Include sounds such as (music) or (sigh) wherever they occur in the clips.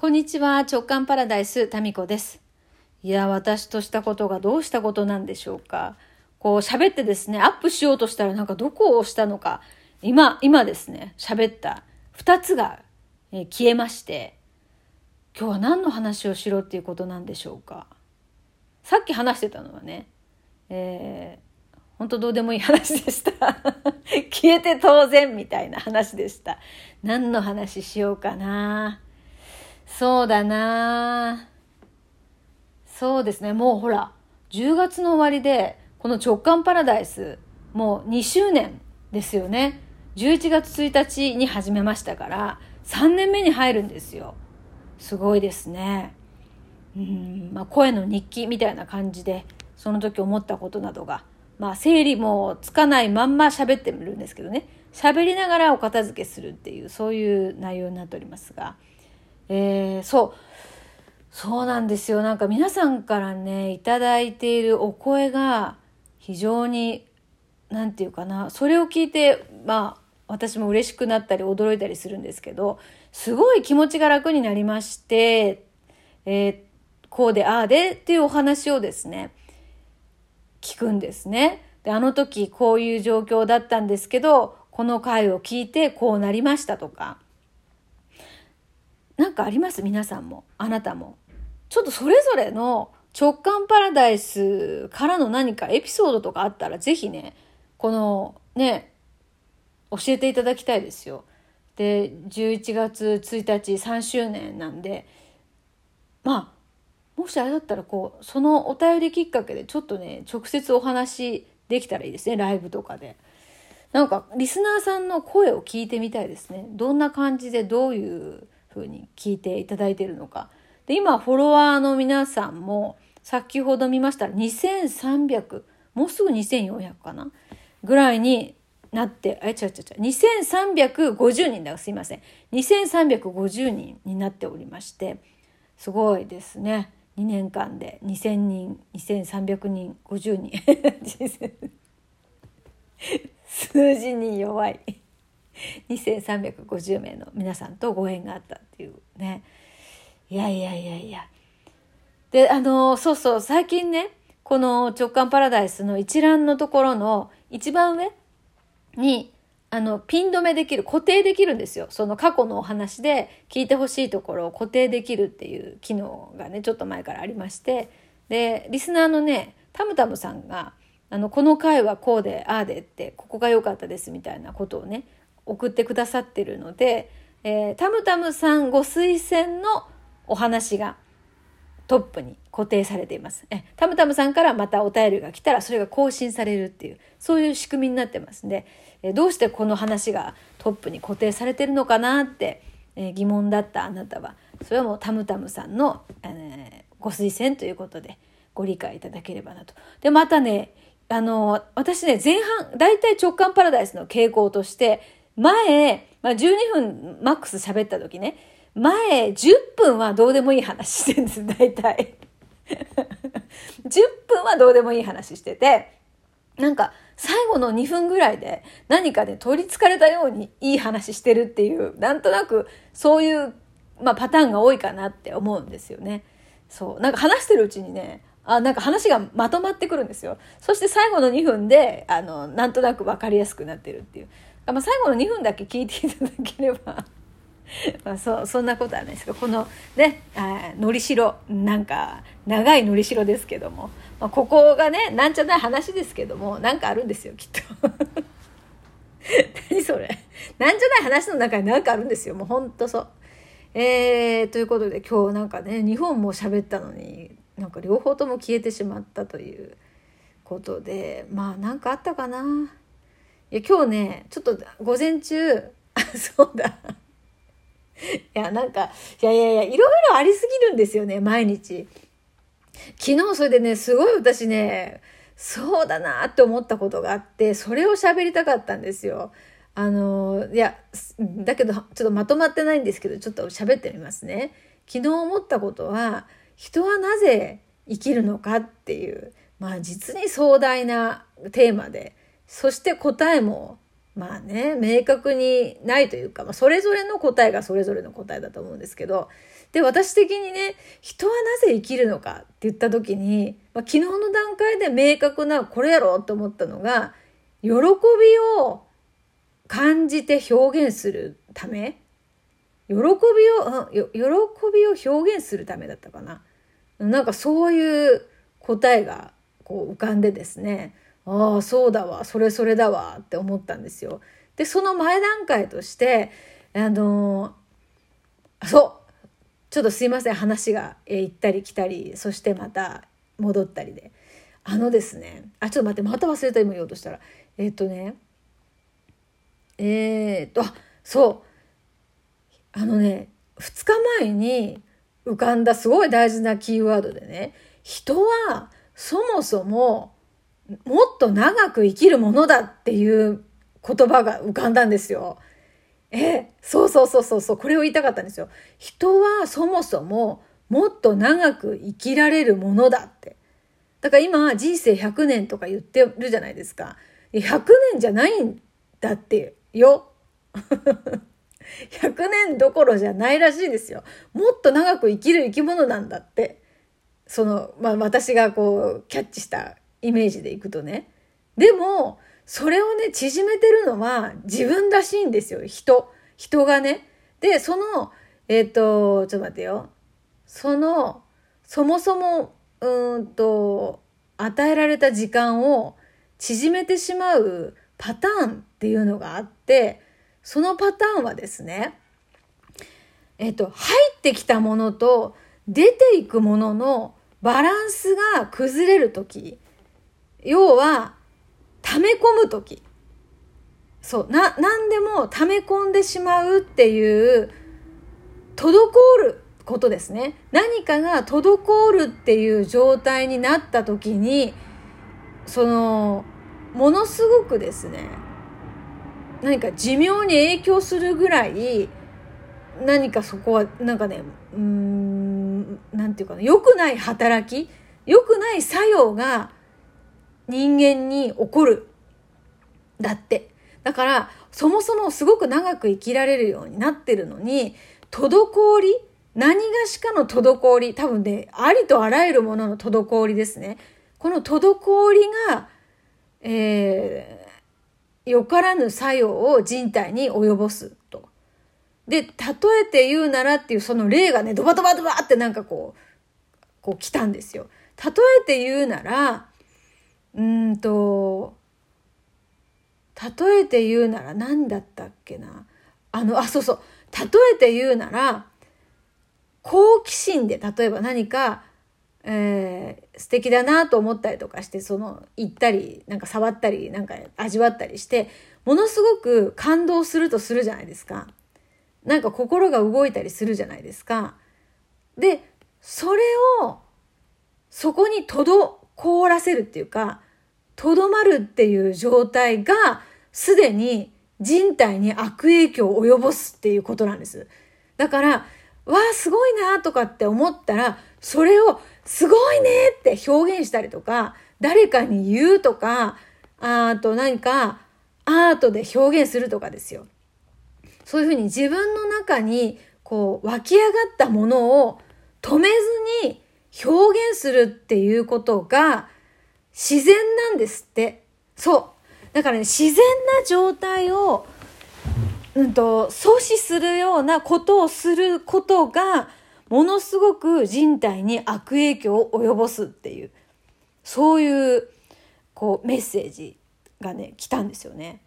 こんにちは、直感パラダイス、タミコです。いや、私としたことがどうしたことなんでしょうか。こう喋ってですね、アップしようとしたらなんかどこを押したのか、今、今ですね、喋った二つが、え消えまして、今日は何の話をしろっていうことなんでしょうか。さっき話してたのはね、えー、本当どうでもいい話でした。(laughs) 消えて当然みたいな話でした。何の話しようかな。そうだな。そうですね。もうほら10月の終わりでこの直感パラダイスもう2周年ですよね。11月1日に始めましたから3年目に入るんですよ。すごいですね。うんまあ声の日記みたいな感じでその時思ったことなどがまあ整理もつかないまんま喋ってみるんですけどね。喋りながらお片付けするっていうそういう内容になっておりますがえー、そうそうなんですよなんか皆さんからね頂いているお声が非常に何て言うかなそれを聞いてまあ私も嬉しくなったり驚いたりするんですけどすごい気持ちが楽になりまして、えー、こうでああでっていうお話をですね聞くんですね。であの時こういう状況だったんですけどこの回を聞いてこうなりましたとかかあります？皆さんも？あなたも？ちょっとそれぞれの直感パラダイスからの何かエピソードとかあったら是非ねこのね教えていただきたいですよ。で11月1日3周年なんでまあもしあれだったらこうそのお便りきっかけでちょっとね直接お話できたらいいですねライブとかで。なんかリスナーさんの声を聞いてみたいですね。どんな感じでどういうふうに聞いていただいているのか。で、今、フォロワーの皆さんも、先ほど見ましたら2300、もうすぐ2400かな？ぐらいになって、あ、違う違う違う、2350人だ、すいません。2350人になっておりまして、すごいですね。2年間で2000人、2300人、50人。(laughs) 数字に弱い。2350名の皆さんとご縁があったっていうね。いやいやいやいや。であのそうそう最近ねこの直感パラダイスの一覧のところの一番上にあのピン止めできる固定できるんですよ。その過去のお話で聞いてほしいところを固定できるっていう機能がねちょっと前からありまして。でリスナーのねタムタムさんがあのこの回はこうでああでってここが良かったですみたいなことをね送ってくださってるので、えー、タムタムさんご推薦のお話がトップに固定されています。えタムタムさんからまたお便りが来たらそれが更新されるっていうそういう仕組みになってますんで、えどうしてこの話がトップに固定されてるのかなって、え疑問だったあなたはそれはもうタムタムさんの、えー、ご推薦ということでご理解いただければなと。でまたねあの私ね前半大体直感パラダイスの傾向として前、まあ、12分マックス喋った時ね、前10分はどうでもいい話してるんです、(laughs) 大体。10分はどうでもいい話してて、なんか最後の2分ぐらいで何かで取りつかれたようにいい話してるっていう、なんとなくそういう、まあ、パターンが多いかなって思うんですよね。そう。なんか話してるうちにね、あ、なんか話がまとまってくるんですよ。そして最後の2分で、あの、なんとなく分かりやすくなってるっていう。まあ、最後の2分だけ聞いていただければ (laughs) まあそそんなことはないですけどこのねあのりしろなんか長いのりしろですけども、まあ、ここがねなんじゃない話ですけどもなんかあるんですよきっと。(laughs) 何それなんじゃない話の中に何かあるんですよもうほんとそう。えー、ということで今日なんかね2本も喋ったのになんか両方とも消えてしまったということでまあ何かあったかな。いや、今日ね、ちょっと午前中、(laughs) あ、そうだ。いや、なんか、いやいやいや、いろいろありすぎるんですよね、毎日。昨日それでね、すごい私ね、そうだなって思ったことがあって、それを喋りたかったんですよ。あの、いや、だけど、ちょっとまとまってないんですけど、ちょっと喋ってみますね。昨日思ったことは、人はなぜ生きるのかっていう、まあ実に壮大なテーマで、そして答えも、まあね明確にないというか、まあ、それぞれの答えがそれぞれの答えだと思うんですけどで私的にね人はなぜ生きるのかって言った時に、まあ、昨日の段階で明確なこれやろうと思ったのが喜びを感じて表現するため喜びを、うん喜びを表現するためだったかな。なんかそういう答えがこう浮かんでですね、ああ、そうだわ、それそれだわって思ったんですよ。で、その前段階として、あのー、そう、ちょっとすいません、話が、え行ったり来たり、そしてまた戻ったりで。あのですね、あ、ちょっと待って、また忘れた今言おうとしたら。えー、っとね、えー、っと、あ、そう。あのね、2日前に浮かんだすごい大事なキーワードでね、人はそもそももっと長く生きるものだっていう言葉が浮かんだんですよ。え、そうそうそうそうそう、これを言いたかったんですよ。人はそもそももっと長く生きられるものだって。だから今人生100年とか言ってるじゃないですか。100年じゃないんだってよ。(laughs) 100年どころじゃないらしいですよ。もっと長く生きる生き物なんだって。その、まあ私がこう、キャッチしたイメージでいくとね。でも、それをね、縮めてるのは自分らしいんですよ。人。人がね。で、その、えっ、ー、と、ちょっと待ってよ。その、そもそも、うんと、与えられた時間を縮めてしまうパターンっていうのがあって、そのパターンはですね、えっと、入ってきたものと出ていくもののバランスが崩れる時要は、溜め込む時そう、な、何でも溜め込んでしまうっていう、滞ることですね。何かが滞るっていう状態になった時に、その、ものすごくですね、何か寿命に影響するぐらい何かそこはなんかねうんなんていうかな良くない働き良くない作用が人間に起こるだってだからそもそもすごく長く生きられるようになってるのに滞り何がしかの滞り多分ねありとあらゆるものの滞りですねこの滞りが、えーよからぬ作用を人体に及ぼすと。で、例えて言うならっていうその例がね、ドバドバドバってなんかこう、こう来たんですよ。例えて言うなら、うんと、例えて言うなら何だったっけな？あの、あ、そうそう。例えて言うなら、好奇心で例えば何かえー、素敵だなと思ったりとかしてその行ったりなんか触ったりなんか味わったりしてものすごく感動するとするじゃないですか。なんか心が動いたりするじゃないですか。でそれをそこに滞らせるっていうかとどまるっていう状態がすでに人体に悪影響を及ぼすっていうことなんです。だから、わあ、すごいなとかって思ったら、それをすごいねって表現したりとか、誰かに言うとか、あと何かアートで表現するとかですよ。そういうふうに自分の中にこう湧き上がったものを止めずに表現するっていうことが自然なんですって。そう。だからね、自然な状態を、うんと、阻止するようなことをすることがものすごく人体に悪影響を及ぼすっていうそういうこうメッセージがね来たんですよね。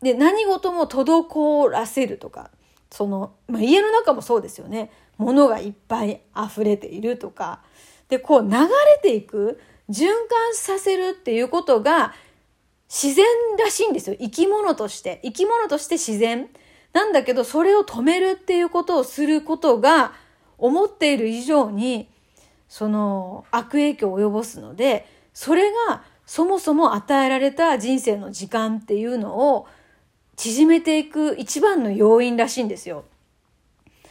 で何事も滞らせるとかその、まあ、家の中もそうですよね物がいっぱい溢れているとかでこう流れていく循環させるっていうことが自然らしいんですよ。生き物として。生き物として自然。なんだけどそれを止めるっていうことをすることが思っている以上にその悪影響を及ぼすのでそれがそもそも与えられた人生の時間っていうのを縮めていく一番の要因らしいんですよ。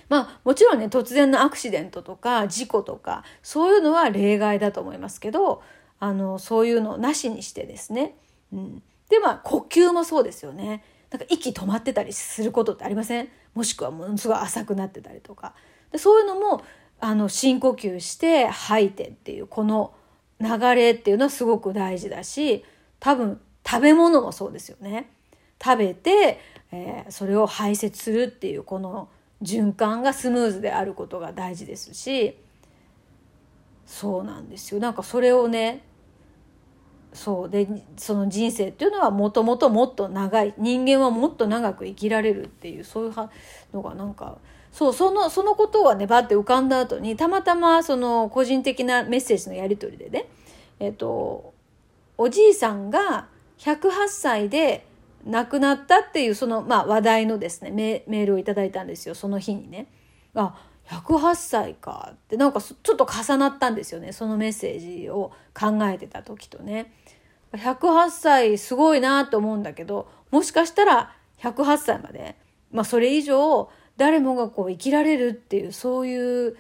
まあもちろんね突然のアクシデントとか事故とかそういうのは例外だと思いますけどあのそういうのなしにしてですね、うん、でまあ呼吸もそうですよね。なんか息止まってたりすることってありません？もしくはものすごい浅くなってたりとか。でそういうのもあの深呼吸して吐いてっていうこの流れっていうのはすごく大事だし多分食べ物もそうですよね。食べて、えー、それを排泄するっていうこの循環がスムーズであることが大事ですしそうなんですよ。なんかそれをねそうでその人生っていうのはもともともっと長い人間はもっと長く生きられるっていうそういうのがなんかそうそのそのことがねバッて浮かんだ後にたまたまその個人的なメッセージのやり取りでねえっとおじいさんが108歳で亡くなったっていうその、まあ、話題のですねメールをいただいたんですよその日にね。あ108歳かってなんかちょっと重なったんですよねそのメッセージを考えてた時とね。108歳すごいなと思うんだけどもしかしたら108歳まで、まあ、それ以上誰もがこう生きられるっていうそういう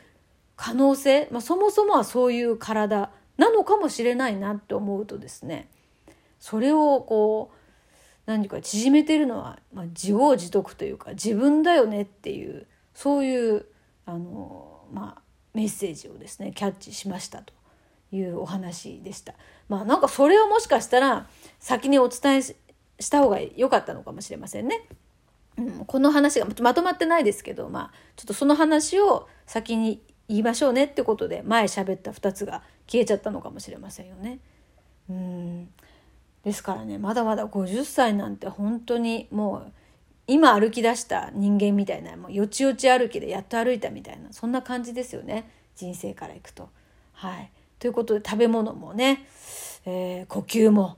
可能性、まあ、そもそもはそういう体なのかもしれないなって思うとですねそれをこう何か縮めてるのは、まあ、自業自得というか自分だよねっていうそういうあの、まあ、メッセージをですねキャッチしましたというお話でした。まあなんかそれをもしかしたら先にお伝えした方が良かったのかもしれませんね。うん、この話がまとまってないですけど、まあ、ちょっとその話を先に言いましょうねってことで前喋った2つが消えちゃったのかもしれませんよね。ですからねまだまだ50歳なんて本当にもう今歩き出した人間みたいなもうよちよち歩きでやっと歩いたみたいなそんな感じですよね人生からいくと。はい、ということで食べ物もね、えー、呼吸も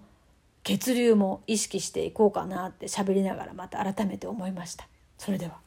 血流も意識していこうかなって喋りながらまた改めて思いました。それでは